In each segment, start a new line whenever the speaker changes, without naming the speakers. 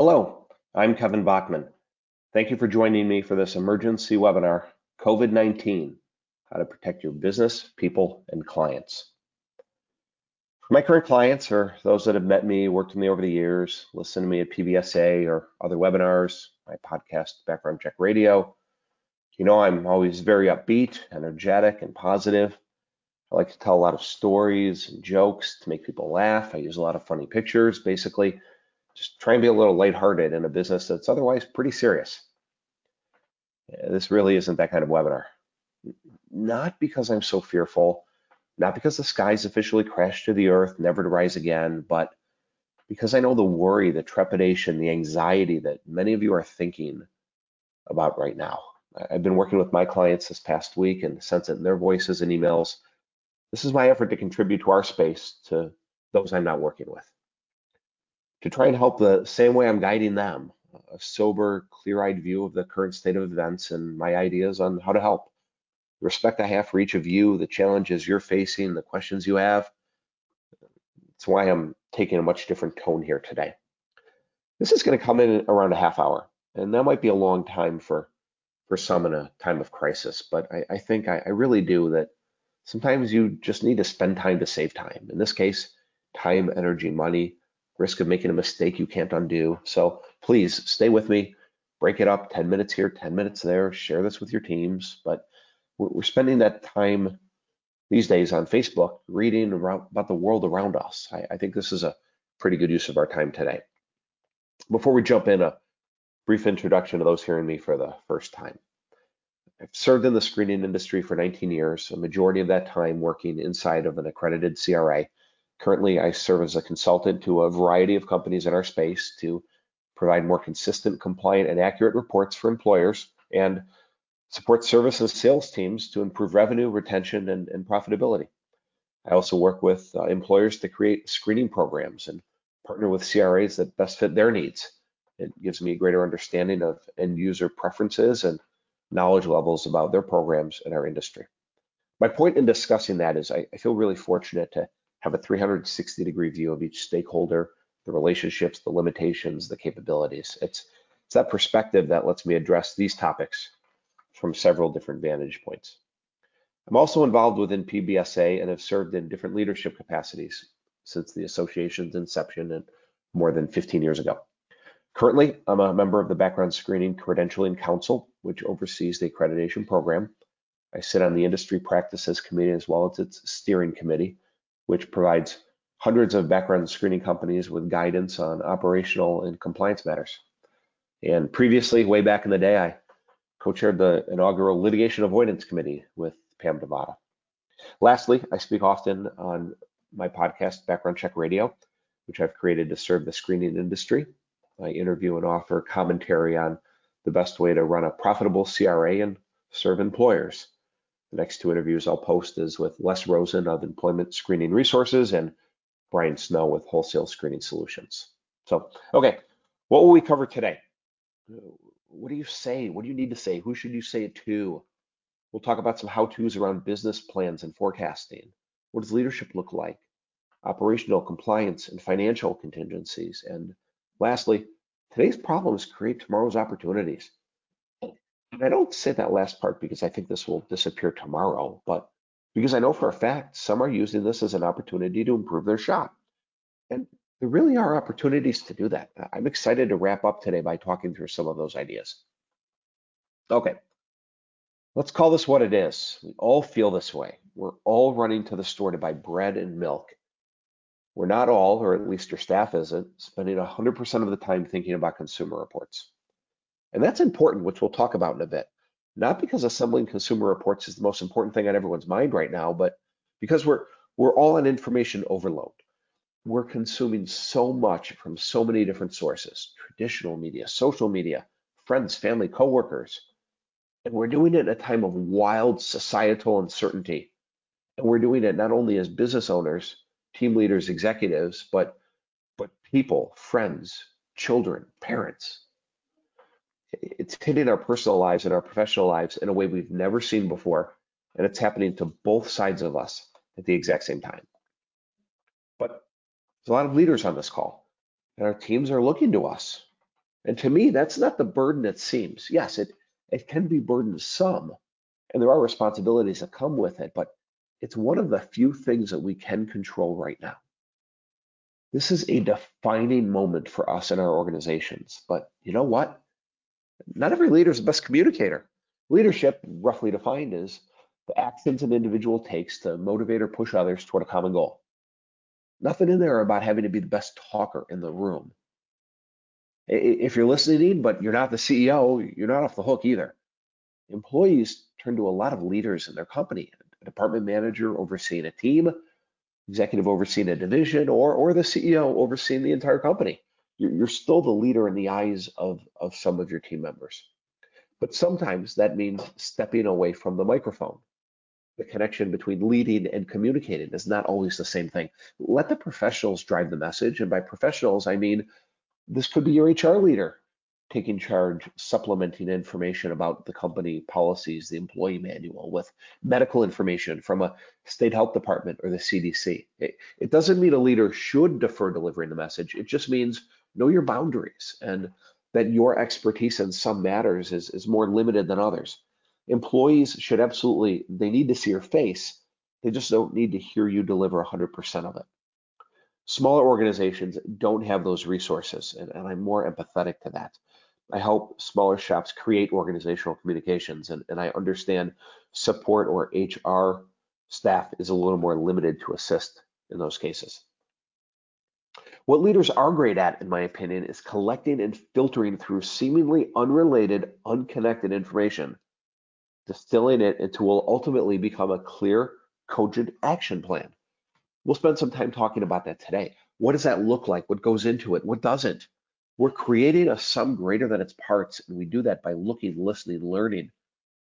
Hello, I'm Kevin Bachman. Thank you for joining me for this emergency webinar, COVID-19, how to protect your business, people, and clients. My current clients or those that have met me, worked with me over the years, listened to me at PBSA or other webinars, my podcast, Background Check Radio, you know I'm always very upbeat, energetic, and positive. I like to tell a lot of stories and jokes to make people laugh. I use a lot of funny pictures, basically just try and be a little lighthearted in a business that's otherwise pretty serious. This really isn't that kind of webinar. Not because I'm so fearful, not because the skies officially crashed to the earth, never to rise again, but because I know the worry, the trepidation, the anxiety that many of you are thinking about right now. I've been working with my clients this past week and sense it in their voices and emails this is my effort to contribute to our space to those I'm not working with. To try and help the same way I'm guiding them, a sober, clear-eyed view of the current state of events and my ideas on how to help. Respect I have for each of you, the challenges you're facing, the questions you have. That's why I'm taking a much different tone here today. This is going to come in around a half hour, and that might be a long time for for some in a time of crisis. But I, I think I, I really do that Sometimes you just need to spend time to save time. In this case, time, energy, money, risk of making a mistake you can't undo. So please stay with me, break it up 10 minutes here, 10 minutes there, share this with your teams. But we're spending that time these days on Facebook reading about the world around us. I, I think this is a pretty good use of our time today. Before we jump in, a brief introduction to those hearing me for the first time. I've served in the screening industry for 19 years, a majority of that time working inside of an accredited CRA. Currently, I serve as a consultant to a variety of companies in our space to provide more consistent, compliant, and accurate reports for employers and support service and sales teams to improve revenue, retention, and, and profitability. I also work with uh, employers to create screening programs and partner with CRAs that best fit their needs. It gives me a greater understanding of end user preferences and knowledge levels about their programs in our industry. My point in discussing that is I, I feel really fortunate to have a 360 degree view of each stakeholder, the relationships, the limitations, the capabilities. It's, it's that perspective that lets me address these topics from several different vantage points. I'm also involved within PBSA and have served in different leadership capacities since the association's inception and more than 15 years ago. Currently, I'm a member of the Background Screening Credentialing Council, which oversees the accreditation program. I sit on the Industry Practices Committee as well as its steering committee, which provides hundreds of background screening companies with guidance on operational and compliance matters. And previously, way back in the day, I co-chaired the inaugural Litigation Avoidance Committee with Pam Devata. Lastly, I speak often on my podcast, Background Check Radio, which I've created to serve the screening industry I interview and offer commentary on the best way to run a profitable CRA and serve employers. The next two interviews I'll post is with Les Rosen of Employment Screening Resources and Brian Snow with Wholesale Screening Solutions. So, okay, what will we cover today? What do you say? What do you need to say? Who should you say it to? We'll talk about some how-tos around business plans and forecasting. What does leadership look like? Operational compliance and financial contingencies and Lastly, today's problems create tomorrow's opportunities. And I don't say that last part because I think this will disappear tomorrow, but because I know for a fact some are using this as an opportunity to improve their shop. And there really are opportunities to do that. Uh, I'm excited to wrap up today by talking through some of those ideas. Okay, let's call this what it is. We all feel this way. We're all running to the store to buy bread and milk we're not all, or at least your staff isn't, spending 100% of the time thinking about consumer reports. And that's important, which we'll talk about in a bit. Not because assembling consumer reports is the most important thing on everyone's mind right now, but because we're we're all on information overload. We're consuming so much from so many different sources, traditional media, social media, friends, family, coworkers. And we're doing it in a time of wild societal uncertainty. And we're doing it not only as business owners, team leaders, executives, but but people, friends, children, parents. It's hitting our personal lives and our professional lives in a way we've never seen before, and it's happening to both sides of us at the exact same time. But there's a lot of leaders on this call, and our teams are looking to us. And to me, that's not the burden it seems. Yes, it, it can be burdensome, and there are responsibilities that come with it, but it's one of the few things that we can control right now. This is a defining moment for us and our organizations. But you know what? Not every leader is the best communicator. Leadership, roughly defined, is the actions an individual takes to motivate or push others toward a common goal. Nothing in there about having to be the best talker in the room. If you're listening, but you're not the CEO, you're not off the hook either. Employees turn to a lot of leaders in their company, a department manager overseeing a team, executive overseeing a division, or, or the CEO overseeing the entire company. You're, still the leader in the eyes of, of some of your team members. But sometimes that means stepping away from the microphone. The connection between leading and communicating is not always the same thing. Let the professionals drive the message. And by professionals, I mean this could be your HR leader taking charge, supplementing information about the company policies, the employee manual with medical information from a state health department or the CDC. It, it doesn't mean a leader should defer delivering the message. It just means know your boundaries and that your expertise in some matters is, is more limited than others. Employees should absolutely, they need to see your face. They just don't need to hear you deliver 100% of it. Smaller organizations don't have those resources, and, and I'm more empathetic to that. I help smaller shops create organizational communications, and, and I understand support or HR staff is a little more limited to assist in those cases. What leaders are great at, in my opinion, is collecting and filtering through seemingly unrelated, unconnected information, distilling it into what will ultimately become a clear, cogent action plan. We'll spend some time talking about that today. What does that look like? What goes into it? What doesn't? We're creating a sum greater than its parts, and we do that by looking, listening, learning,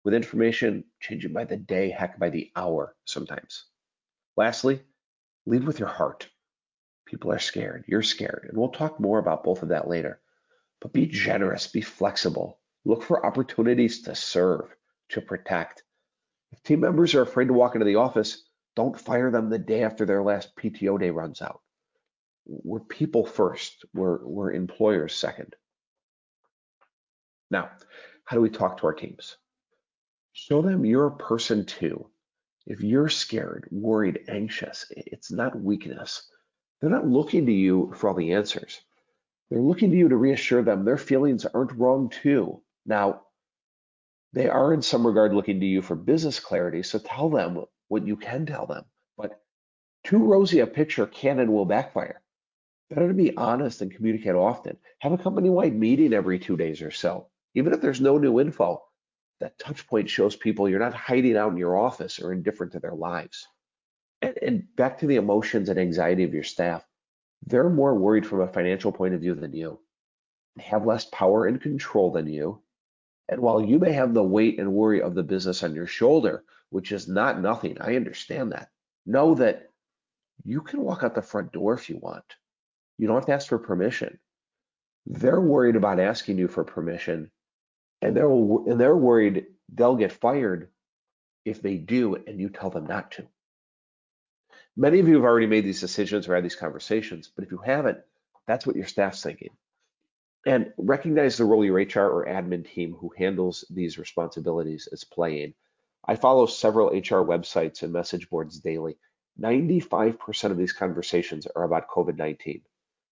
with information changing by the day, heck, by the hour sometimes. Lastly, lead with your heart. People are scared. You're scared. And we'll talk more about both of that later. But be generous, be flexible, look for opportunities to serve, to protect. If team members are afraid to walk into the office, don't fire them the day after their last PTO day runs out. We're people first, we're, we're employers second. Now, how do we talk to our teams? Show them you're a person too. If you're scared, worried, anxious, it's not weakness. They're not looking to you for all the answers. They're looking to you to reassure them their feelings aren't wrong too. Now, they are in some regard looking to you for business clarity, so tell them what you can tell them. But too rosy a picture can and will backfire. Better to be honest and communicate often. Have a company-wide meeting every two days or so. Even if there's no new info, that touch point shows people you're not hiding out in your office or indifferent to their lives. And, and back to the emotions and anxiety of your staff. They're more worried from a financial point of view than you. They have less power and control than you. And while you may have the weight and worry of the business on your shoulder, which is not nothing, I understand that. Know that you can walk out the front door if you want. You don't have to ask for permission. They're worried about asking you for permission, and they're and they're worried they'll get fired if they do, and you tell them not to. Many of you have already made these decisions or had these conversations, but if you haven't, that's what your staff's thinking. And recognize the role your HR or admin team who handles these responsibilities is playing. I follow several HR websites and message boards daily. 95% of these conversations are about COVID 19.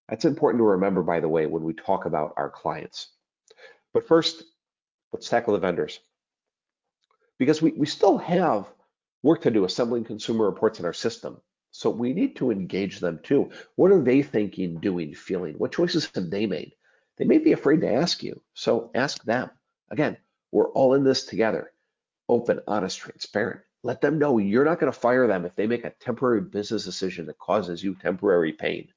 That's important to remember, by the way, when we talk about our clients. But first, let's tackle the vendors. Because we, we still have work to do assembling consumer reports in our system. So we need to engage them too. What are they thinking, doing, feeling? What choices have they made? They may be afraid to ask you. So ask them. Again, we're all in this together. Open, honest, transparent. Let them know you're not going to fire them if they make a temporary business decision that causes you temporary pain.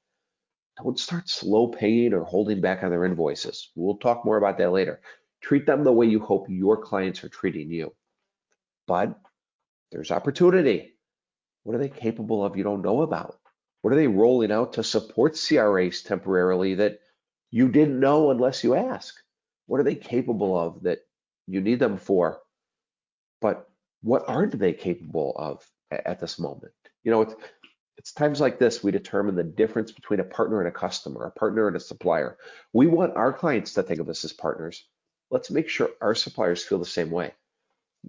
Don't start slow paying or holding back on their invoices. We'll talk more about that later. Treat them the way you hope your clients are treating you. But there's opportunity. What are they capable of you don't know about? What are they rolling out to support CRAs temporarily that you didn't know unless you ask? What are they capable of that you need them for? But what aren't they capable of at this moment? You know, it's It's times like this we determine the difference between a partner and a customer, a partner and a supplier. We want our clients to think of us as partners. Let's make sure our suppliers feel the same way.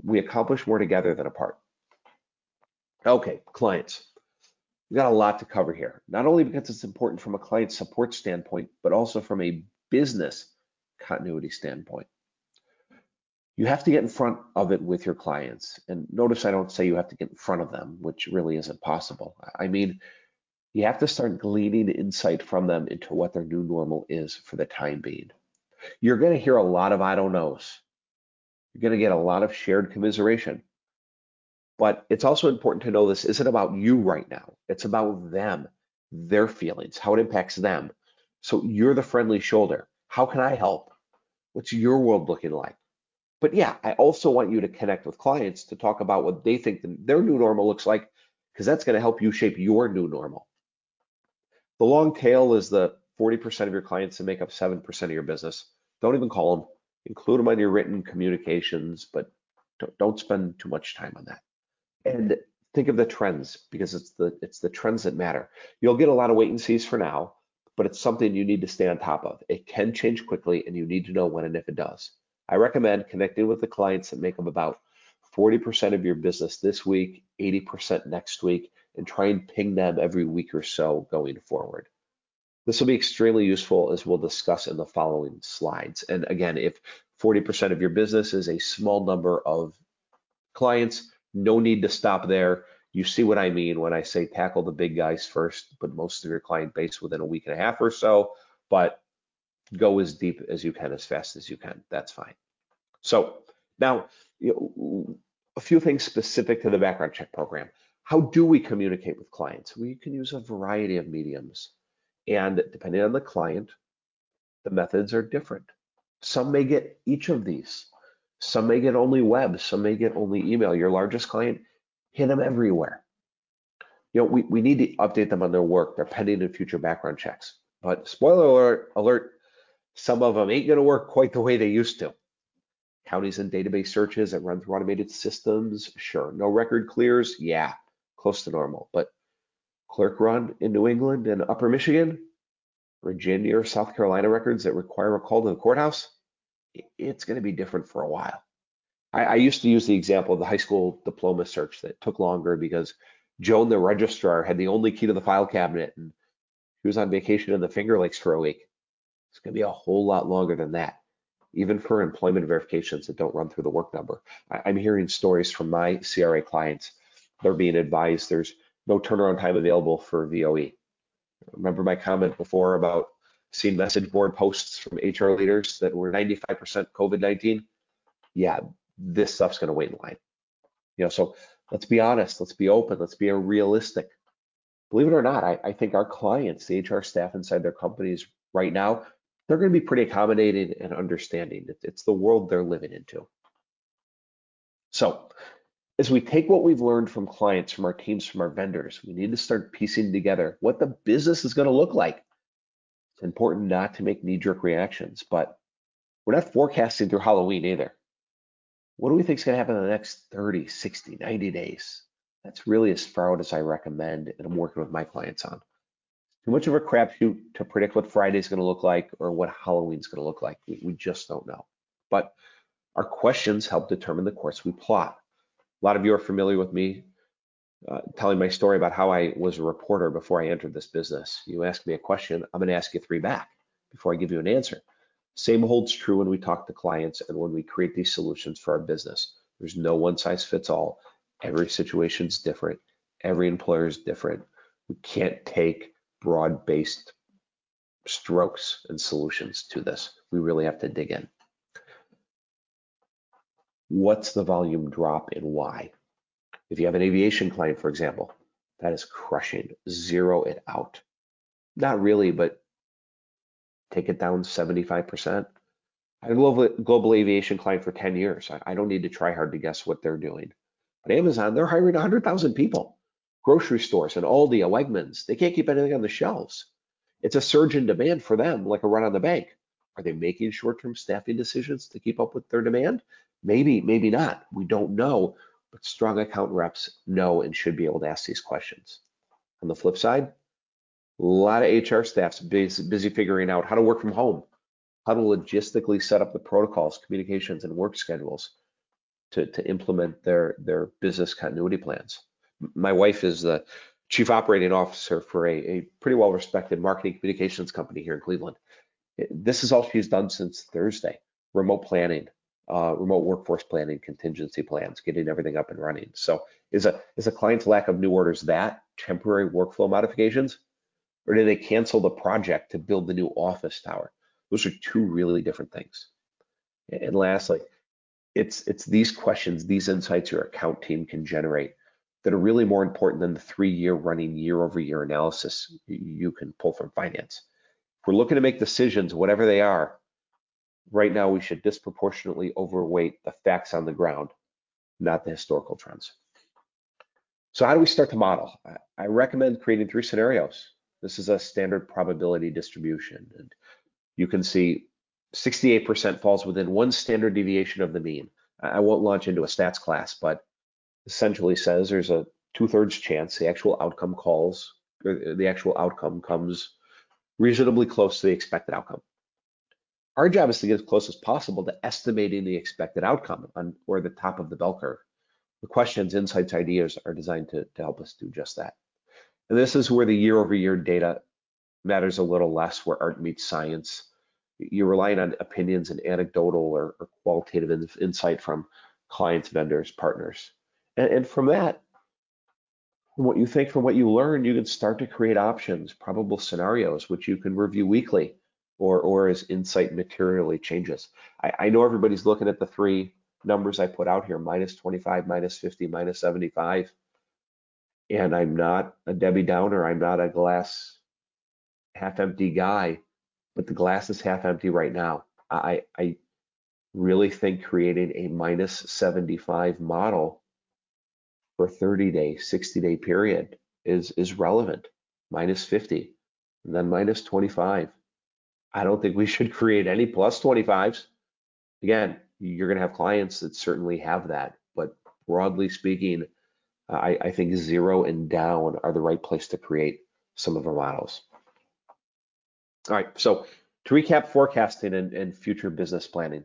We accomplish more together than apart. Okay, clients. We got a lot to cover here, not only because it's important from a client support standpoint, but also from a business continuity standpoint. You have to get in front of it with your clients. And notice I don't say you have to get in front of them, which really isn't possible. I mean, you have to start gleaning insight from them into what their new normal is for the time being. You're going to hear a lot of I don't knows. You're going to get a lot of shared commiseration. But it's also important to know this isn't about you right now. It's about them, their feelings, how it impacts them. So you're the friendly shoulder. How can I help? What's your world looking like? But yeah, I also want you to connect with clients to talk about what they think their new normal looks like, because that's going to help you shape your new normal. The long tail is the 40% of your clients that make up 7% of your business. Don't even call them. Include them on your written communications, but don't spend too much time on that. And think of the trends because it's the it's the trends that matter. You'll get a lot of wait and sees for now, but it's something you need to stay on top of. It can change quickly, and you need to know when and if it does. I recommend connecting with the clients that make up about 40% of your business this week, 80% next week, and try and ping them every week or so going forward. This will be extremely useful as we'll discuss in the following slides. And again, if 40% of your business is a small number of clients, no need to stop there. You see what I mean when I say tackle the big guys first, but most of your client base within a week and a half or so. But go as deep as you can, as fast as you can. That's fine. So now, you know, a few things specific to the background check program. How do we communicate with clients? We can use a variety of mediums. And depending on the client, the methods are different. Some may get each of these. Some may get only web. Some may get only email. Your largest client, hit them everywhere. You know, we, we need to update them on their work, their pending and future background checks. But spoiler alert, alert some of them ain't going to work quite the way they used to. Counties and database searches that run through automated systems, sure. No record clears, yeah, close to normal. But clerk run in New England and Upper Michigan, Virginia or South Carolina records that require a call to the courthouse, it's going to be different for a while. I, I used to use the example of the high school diploma search that took longer because Joan, the registrar, had the only key to the file cabinet and she was on vacation in the Finger Lakes for a week. It's going to be a whole lot longer than that, even for employment verifications that don't run through the work number. I, am hearing stories from my CRA clients. They're being advised there's no turnaround time available for VOE. Remember my comment before about seeing message board posts from HR leaders that were 95% COVID-19? Yeah, this stuff's going to wait in line. You know, so let's be honest, let's be open, let's be realistic. Believe it or not, I, I think our clients, the HR staff inside their companies right now, they're going to be pretty accommodating and understanding. It's the world they're living into. So, as we take what we've learned from clients, from our teams, from our vendors, we need to start piecing together what the business is going to look like. It's important not to make knee jerk reactions, but we're not forecasting through Halloween either. What do we think is going to happen in the next 30, 60, 90 days? That's really as far out as I recommend, and I'm working with my clients on too much of a crapshoot to predict what Friday's going to look like or what Halloween's going to look like. We, we just don't know. But our questions help determine the course we plot. A lot of you are familiar with me uh, telling my story about how I was a reporter before I entered this business. You ask me a question, I'm going to ask you three back before I give you an answer. Same holds true when we talk to clients and when we create these solutions for our business. There's no one size fits all. Every situation is different. Every employer is different. We can't take broad-based strokes and solutions to this. We really have to dig in. What's the volume drop and why? If you have an aviation client, for example, that is crushing. Zero it out. Not really, but take it down 75%. I had a global, global aviation client for 10 years. I, I don't need to try hard to guess what they're doing. But Amazon, they're hiring 100,000 people grocery stores and Aldi and Wegmans, they can't keep anything on the shelves. It's a surge in demand for them, like a run on the bank. Are they making short-term staffing decisions to keep up with their demand? Maybe, maybe not. We don't know, but strong account reps know and should be able to ask these questions. On the flip side, a lot of HR staffs busy, busy figuring out how to work from home, how to logistically set up the protocols, communications, and work schedules to, to implement their, their business continuity plans. My wife is the chief operating officer for a, a pretty well respected marketing communications company here in Cleveland. This is all she's done since Thursday remote planning, uh, remote workforce planning, contingency plans, getting everything up and running. So is a is a client's lack of new orders that temporary workflow modifications, or do they cancel the project to build the new office tower? Those are two really different things. And lastly, it's it's these questions, these insights your account team can generate that are really more important than the three-year running year-over-year analysis you can pull from finance. If we're looking to make decisions, whatever they are, right now we should disproportionately overweight the facts on the ground, not the historical trends. So how do we start to model? I recommend creating three scenarios. This is a standard probability distribution. And you can see 68% falls within one standard deviation of the mean. I won't launch into a stats class, but essentially says there's a two-thirds chance the actual outcome calls, the actual outcome comes reasonably close to the expected outcome. Our job is to get as close as possible to estimating the expected outcome on or the top of the bell curve. The questions, insights, ideas are designed to, to help us do just that. And this is where the year over year data matters a little less, where art meets science. You're relying on opinions and anecdotal or, or qualitative in, insight from clients, vendors, partners. And, and from that, from what you think, from what you learn, you can start to create options, probable scenarios, which you can review weekly or, or as insight materially changes. I, I know everybody's looking at the three numbers I put out here, minus 25, minus 50, minus 75. And I'm not a Debbie Downer. I'm not a glass half empty guy, but the glass is half empty right now. I, I really think creating a minus 75 model for 30 day, 60 day period is, is relevant. Minus 50, and then minus 25 I don't think we should create any plus 25s. Again, you're going to have clients that certainly have that, but broadly speaking, I, I think zero and down are the right place to create some of our models. All right, so to recap forecasting and, and future business planning,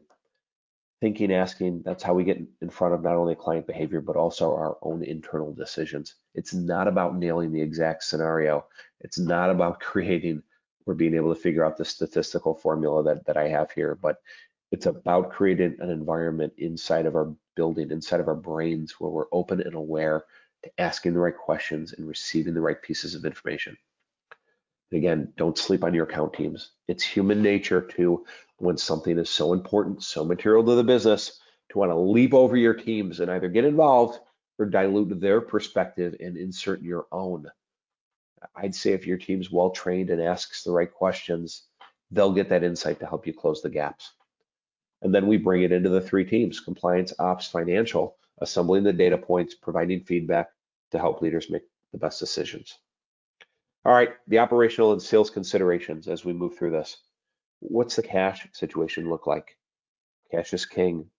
thinking, asking, that's how we get in front of not only client behavior, but also our own internal decisions. It's not about nailing the exact scenario. It's not about creating we're being able to figure out the statistical formula that, that I have here, but it's about creating an environment inside of our building, inside of our brains, where we're open and aware to asking the right questions and receiving the right pieces of information. Again, don't sleep on your account teams. It's human nature to, when something is so important, so material to the business, to want to leap over your teams and either get involved or dilute their perspective and insert your own. I'd say if your team's well trained and asks the right questions, they'll get that insight to help you close the gaps. And then we bring it into the three teams compliance, ops, financial, assembling the data points, providing feedback to help leaders make the best decisions. All right, the operational and sales considerations as we move through this. What's the cash situation look like? Cash is king.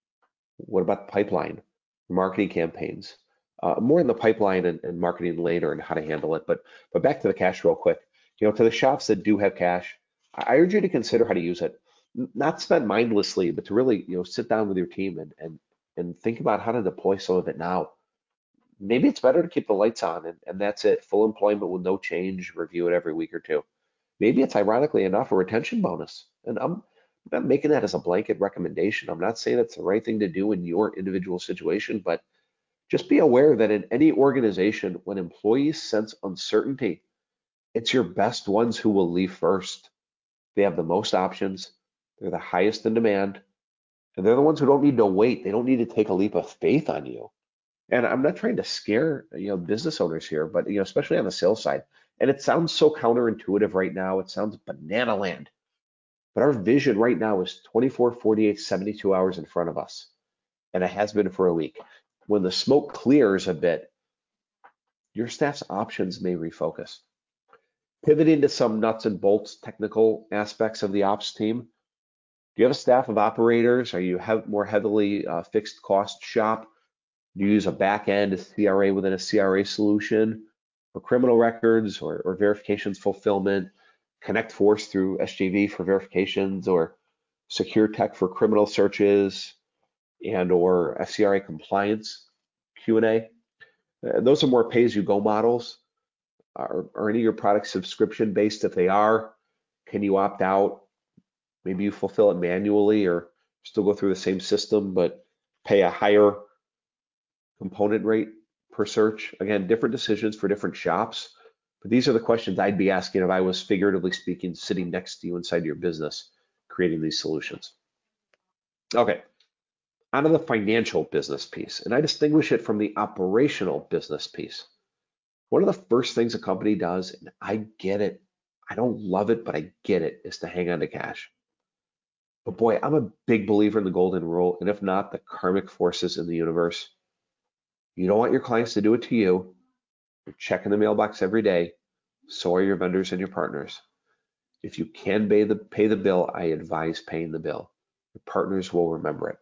What about the pipeline? Marketing campaigns, uh, more in the pipeline and, and, marketing later and how to handle it. But but back to the cash real quick. You know, to the shops that do have cash, I urge you to consider how to use it. Not spend mindlessly, but to really you know sit down with your team and and and think about how to deploy some of it now. Maybe it's better to keep the lights on and, and that's it. Full employment with no change. Review it every week or two. Maybe it's ironically enough a retention bonus. And I'm, I'm not making that as a blanket recommendation. I'm not saying it's the right thing to do in your individual situation, but just be aware that in any organization, when employees sense uncertainty, it's your best ones who will leave first. They have the most options, they're the highest in demand, and they're the ones who don't need to wait. They don't need to take a leap of faith on you. And I'm not trying to scare you know business owners here, but you know especially on the sales side. And it sounds so counterintuitive right now. It sounds banana land. But our vision right now is 24, 48, 72 hours in front of us. And it has been for a week when the smoke clears a bit, your staff's options may refocus. Pivoting to some nuts and bolts technical aspects of the ops team. Do you have a staff of operators? Are you have more heavily uh, fixed cost shop? Do you use a back end CRA within a CRA solution? for criminal records or, or verifications fulfillment, Connect Force through SJV for verifications, or Secure Tech for criminal searches, and or FCRA compliance Q&A. Uh, those are more pay-as-you-go models. Are, are any of your products subscription based? If they are, can you opt out? Maybe you fulfill it manually or still go through the same system, but pay a higher component rate per search. Again, different decisions for different shops. But these are the questions I'd be asking if I was figuratively speaking sitting next to you inside your business creating these solutions. Okay, on of the financial business piece, and I distinguish it from the operational business piece. One of the first things a company does, and I get it, I don't love it, but I get it, is to hang on to cash. But boy, I'm a big believer in the golden rule, and if not, the karmic forces in the universe. You don't want your clients to do it to you. You're checking the mailbox every day. So are your vendors and your partners. If you can pay the, pay the bill, I advise paying the bill. Your partners will remember it.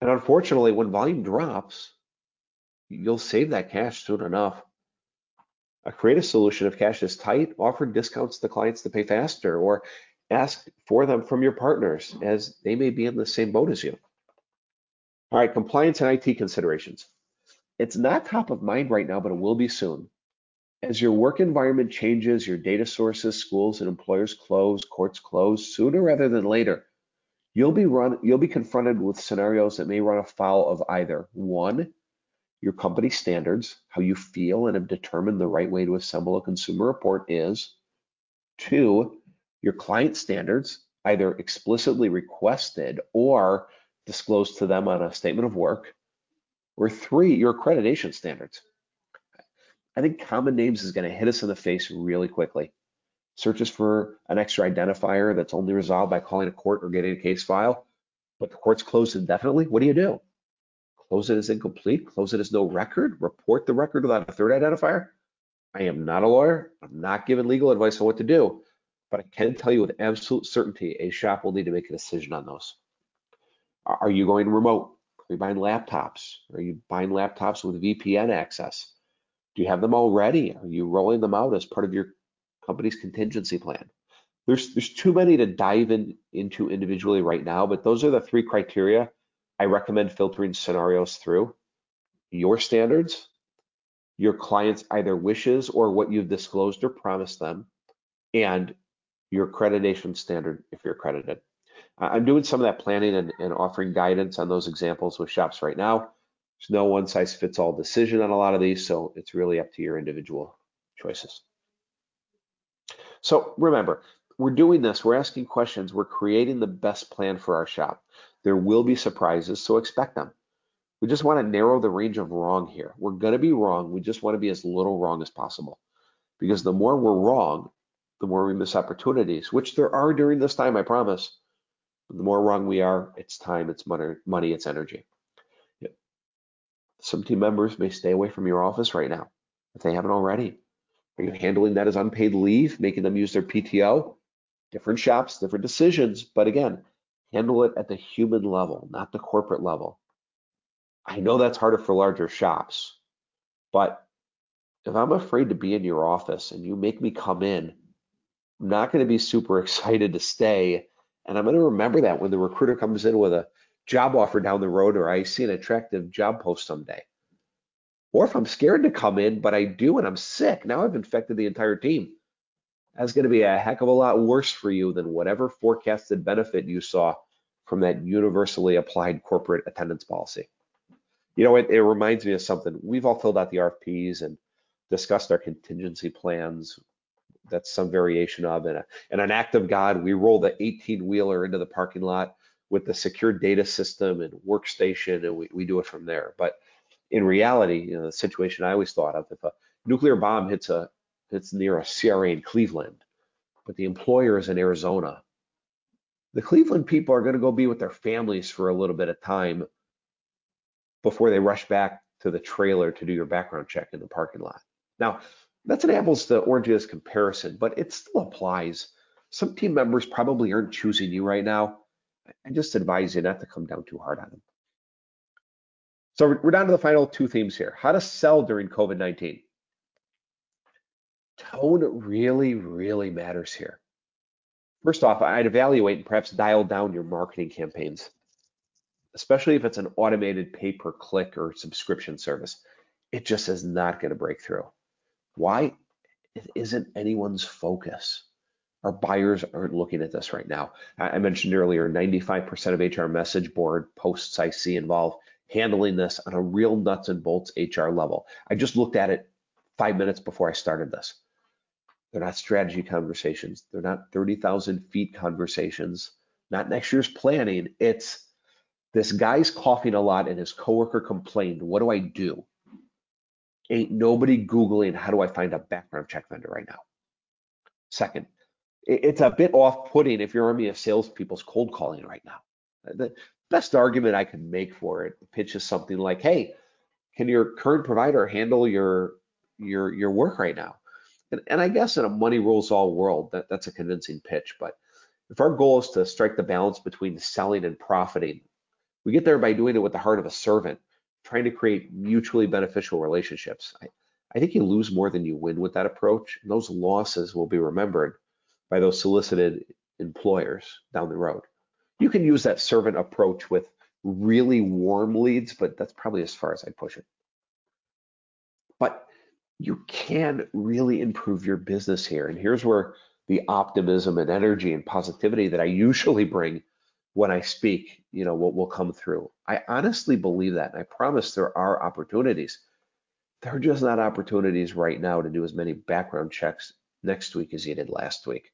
And unfortunately, when volume drops, you'll save that cash soon enough. A creative solution if cash is tight, offer discounts to clients to pay faster or ask for them from your partners as they may be in the same boat as you. All right, compliance and IT considerations. It's not top of mind right now, but it will be soon. As your work environment changes, your data sources, schools, and employers close, courts close sooner rather than later, you'll be run you'll be confronted with scenarios that may run afoul of either one, your company standards, how you feel and have determined the right way to assemble a consumer report is, two, your client standards, either explicitly requested or disclosed to them on a statement of work, or three, your accreditation standards. I think common names is going to hit us in the face really quickly. Searches for an extra identifier that's only resolved by calling a court or getting a case file, but the court's closed indefinitely. What do you do? Close it as incomplete, close it as no record, report the record without a third identifier? I am not a lawyer. I'm not giving legal advice on what to do, but I can tell you with absolute certainty a shop will need to make a decision on those. Are you going remote? Are you buying laptops? Are you buying laptops with VPN access? Do you have them already? Are you rolling them out as part of your company's contingency plan? There's there's too many to dive in, into individually right now, but those are the three criteria I recommend filtering scenarios through. Your standards, your client's either wishes or what you've disclosed or promised them, and your accreditation standard if you're accredited. I'm doing some of that planning and, and offering guidance on those examples with shops right now. There's no one size fits all decision on a lot of these, so it's really up to your individual choices. So remember, we're doing this, we're asking questions, we're creating the best plan for our shop. There will be surprises, so expect them. We just want to narrow the range of wrong here. We're going to be wrong. We just want to be as little wrong as possible. Because the more we're wrong, the more we miss opportunities, which there are during this time, I promise. The more wrong we are, it's time, it's money, it's energy. Some team members may stay away from your office right now if they haven't already. Are you handling that as unpaid leave, making them use their PTO? Different shops, different decisions, but again, handle it at the human level, not the corporate level. I know that's harder for larger shops, but if I'm afraid to be in your office and you make me come in, I'm not going to be super excited to stay. And I'm going to remember that when the recruiter comes in with a job offer down the road or I see an attractive job post someday. Or if I'm scared to come in, but I do and I'm sick, now I've infected the entire team. That's going to be a heck of a lot worse for you than whatever forecasted benefit you saw from that universally applied corporate attendance policy. You know, it, it reminds me of something. We've all filled out the RFPs and discussed our contingency plans. That's some variation of it. And an act of God, we roll the 18 wheeler into the parking lot with the secure data system and workstation, and we, we do it from there. But in reality, you know, the situation I always thought of, if a nuclear bomb hits a hits near a CRA in Cleveland, but the employer is in Arizona, the Cleveland people are going to go be with their families for a little bit of time before they rush back to the trailer to do your background check in the parking lot. Now, that's an apples to oranges comparison, but it still applies. Some team members probably aren't choosing you right now I just advise you not to come down too hard on them. So we're down to the final two themes here. How to sell during COVID-19. tone really, really matters here. First off, I'd evaluate and perhaps dial down your marketing campaigns, especially if it's an automated pay per click or subscription service. It just is not going to break through. Why? It isn't anyone's focus. Our buyers aren't looking at this right now. I mentioned earlier 95% of HR message board posts I see involve handling this on a real nuts and bolts HR level. I just looked at it five minutes before I started this. They're not strategy conversations. They're not 30,000 feet conversations, not next year's planning. It's this guy's coughing a lot and his coworker complained. What do I do? Ain't nobody Googling how do I find a background check vendor right now. Second, it's a bit off putting if your army of salespeople's cold calling right now. Best argument I could make for it pitches something like, hey, can your current provider handle your your your work right now? And, and I guess in a money rules all world, that, that's a convincing pitch. But if our goal is to strike the balance between selling and profiting, we get there by doing it with the heart of a servant, trying to create mutually beneficial relationships. I, I think you lose more than you win with that approach. And those losses will be remembered by those solicited employers down the road. You can use that servant approach with really warm leads, but that's probably as far as I'd push it. But you can really improve your business here. And here's where the optimism and energy and positivity that I usually bring when I speak, you know, what will come through. I honestly believe that. And I promise there are opportunities. There are just not opportunities right now to do as many background checks next week as you did last week.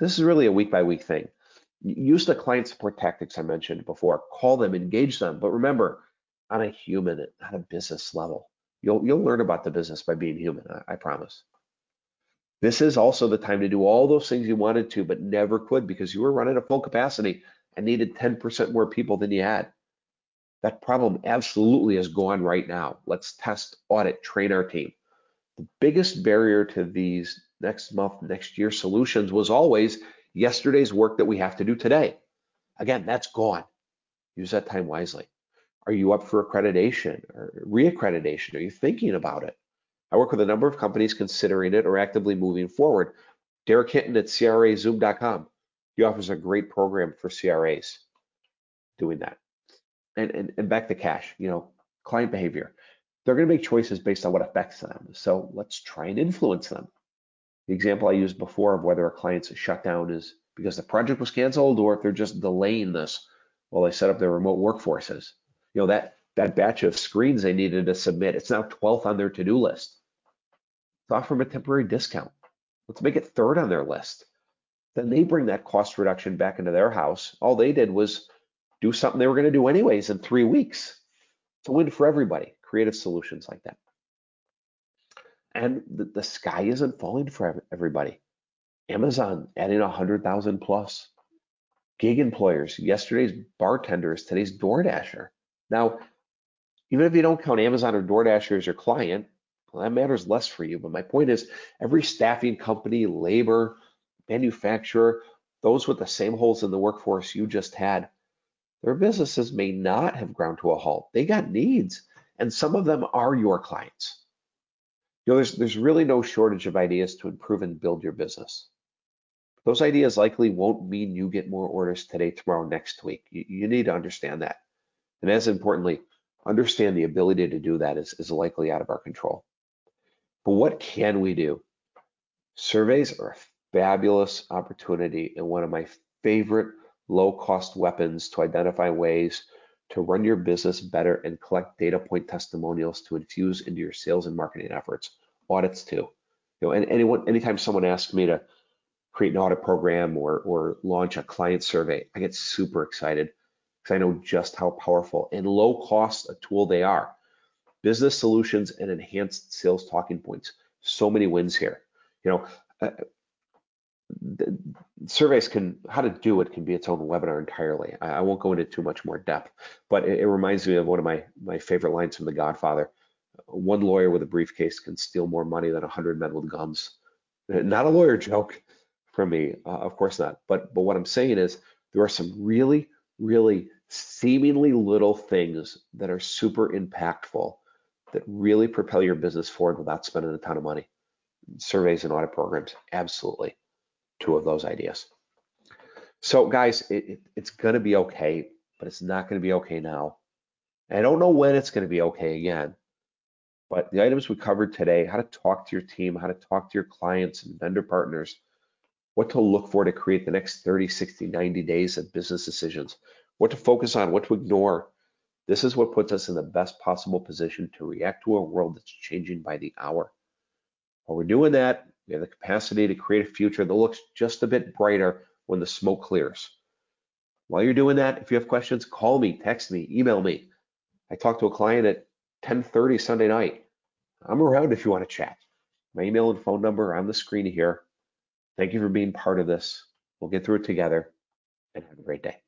This is really a week by week thing. Use the client support tactics I mentioned before. Call them, engage them. But remember, on a human, not a business level. You'll you'll learn about the business by being human. I, I promise. This is also the time to do all those things you wanted to, but never could because you were running at full capacity and needed 10% more people than you had. That problem absolutely is gone right now. Let's test, audit, train our team. The biggest barrier to these next month, next year solutions was always yesterday's work that we have to do today. Again, that's gone. Use that time wisely. Are you up for accreditation or reaccreditation? Are you thinking about it? I work with a number of companies considering it or actively moving forward. Derek Hinton at CRAZoom.com. He offers a great program for CRAs doing that. And, and, and back to cash, you know, client behavior. They're going to make choices based on what affects them. So let's try and influence them. The example I used before of whether a client's shutdown is because the project was canceled or if they're just delaying this while they set up their remote workforces. You know that that batch of screens they needed to submit it's now 12th on their to-do list. Let's offer them a temporary discount. Let's make it third on their list. Then they bring that cost reduction back into their house. All they did was do something they were going to do anyways in three weeks it's a win for everybody creative solutions like that and the, the sky isn't falling for everybody amazon adding 100000 plus gig employers yesterday's bartenders today's DoorDasher now, even if you don't count Amazon or DoorDash as your client, well, that matters less for you. But my point is, every staffing company, labor, manufacturer, those with the same holes in the workforce you just had, their businesses may not have ground to a halt. They got needs, and some of them are your clients. You know, there's there's really no shortage of ideas to improve and build your business. Those ideas likely won't mean you get more orders today, tomorrow, next week. You, you need to understand that. And as importantly, understand the ability to do that is, is likely out of our control. But what can we do? Surveys are a fabulous opportunity and one of my favorite low cost weapons to identify ways to run your business better and collect data point testimonials to infuse into your sales and marketing efforts. Audits too. You know, and anyone anytime someone asks me to create an audit program or or launch a client survey, I get super excited because I know just how powerful and low cost a tool they are. Business solutions and enhanced sales talking points. So many wins here. You know, uh, uh, surveys can how to do it can be its own webinar entirely. I, I won't go into too much more depth, but it, it, reminds me of one of my my favorite lines from The Godfather. One lawyer with a briefcase can steal more money than a hundred men with guns. Not a lawyer joke from me, uh, of course not. But but what I'm saying is there are some really really seemingly little things that are super impactful that really propel your business forward without spending a ton of money. surveys and audit programs, absolutely two of those ideas. So guys, it, it, it's gonna be okay, but it's not gonna be okay now. I don't know when it's gonna be okay again, but the items we covered today, how to talk to your team, how to talk to your clients and vendor partners, what to look for to create the next 30, 60, 90 days of business decisions, what to focus on, what to ignore. This is what puts us in the best possible position to react to a world that's changing by the hour. While we're doing that, we have the capacity to create a future that looks just a bit brighter when the smoke clears. While you're doing that, if you have questions, call me, text me, email me. I talked to a client at 10:30 Sunday night. I'm around if you want to chat. My email and phone number are on the screen here. Thank you for being part of this. We'll get through it together and have a great day.